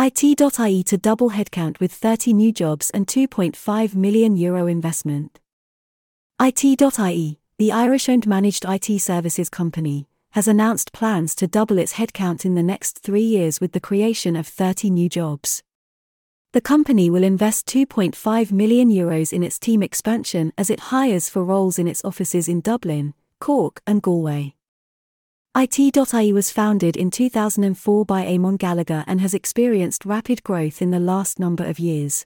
IT.ie to double headcount with 30 new jobs and 2.5 million euro investment. IT.ie, the Irish owned managed IT services company, has announced plans to double its headcount in the next three years with the creation of 30 new jobs. The company will invest 2.5 million euros in its team expansion as it hires for roles in its offices in Dublin, Cork, and Galway. IT.ie was founded in 2004 by Eamon Gallagher and has experienced rapid growth in the last number of years.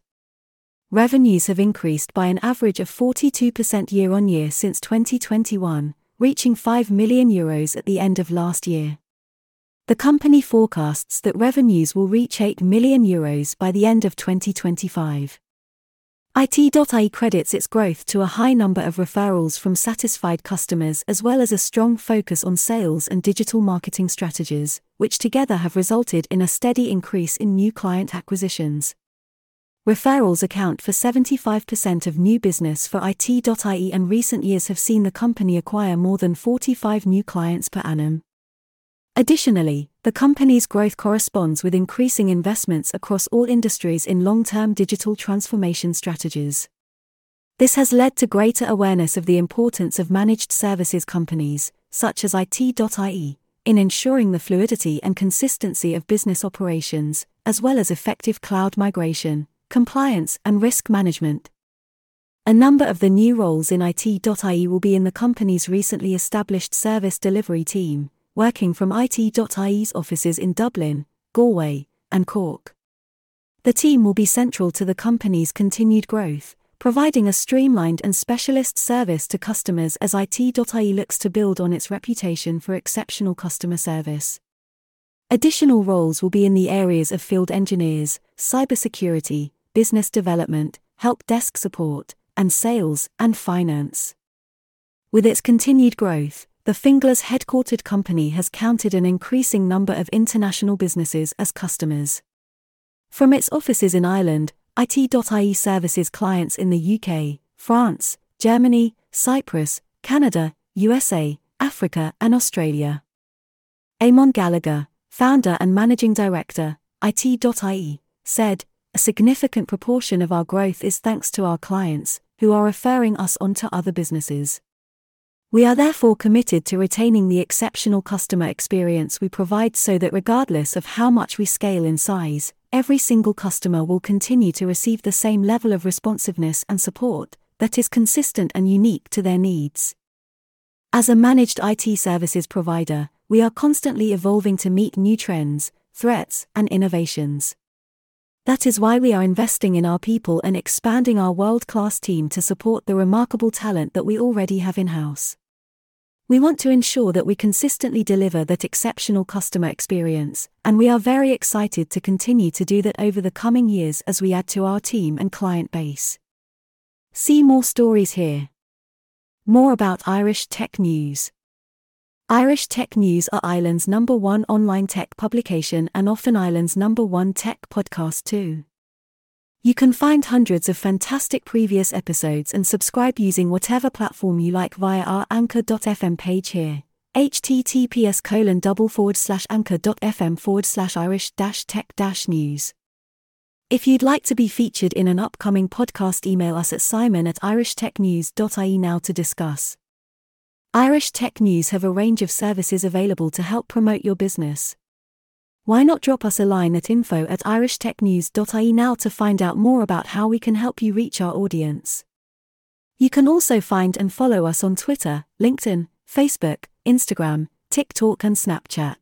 Revenues have increased by an average of 42% year on year since 2021, reaching 5 million euros at the end of last year. The company forecasts that revenues will reach 8 million euros by the end of 2025. IT.ie credits its growth to a high number of referrals from satisfied customers as well as a strong focus on sales and digital marketing strategies, which together have resulted in a steady increase in new client acquisitions. Referrals account for 75% of new business for IT.ie and recent years have seen the company acquire more than 45 new clients per annum. Additionally, the company's growth corresponds with increasing investments across all industries in long term digital transformation strategies. This has led to greater awareness of the importance of managed services companies, such as IT.ie, in ensuring the fluidity and consistency of business operations, as well as effective cloud migration, compliance, and risk management. A number of the new roles in IT.ie will be in the company's recently established service delivery team, working from IT.ie's offices in Dublin, Galway, and Cork. The team will be central to the company's continued growth, providing a streamlined and specialist service to customers as IT.ie looks to build on its reputation for exceptional customer service. Additional roles will be in the areas of field engineers, cybersecurity, business development, help desk support, and sales and finance. With its continued growth, the Finglas headquartered company has counted an increasing number of international businesses as customers. From its offices in Ireland, IT.ie services clients in the UK, France, Germany, Cyprus, Canada, USA, Africa, and Australia. Eamon Gallagher, founder and managing director, IT.ie, said, A significant proportion of our growth is thanks to our clients, who are referring us on to other businesses. We are therefore committed to retaining the exceptional customer experience we provide so that regardless of how much we scale in size, every single customer will continue to receive the same level of responsiveness and support that is consistent and unique to their needs. As a managed IT services provider, we are constantly evolving to meet new trends, threats, and innovations. That is why we are investing in our people and expanding our world class team to support the remarkable talent that we already have in house. We want to ensure that we consistently deliver that exceptional customer experience, and we are very excited to continue to do that over the coming years as we add to our team and client base. See more stories here. More about Irish Tech News. Irish Tech News are Ireland's number one online tech publication and often Ireland's number one tech podcast too. You can find hundreds of fantastic previous episodes and subscribe using whatever platform you like via our anchor.fm page here. https colon double forward slash anchor.fm forward slash irish dash tech dash news. If you'd like to be featured in an upcoming podcast, email us at simon at irishtechnews.ie now to discuss. Irish Tech News have a range of services available to help promote your business. Why not drop us a line at info at irishtechnews.ie now to find out more about how we can help you reach our audience? You can also find and follow us on Twitter, LinkedIn, Facebook, Instagram, TikTok, and Snapchat.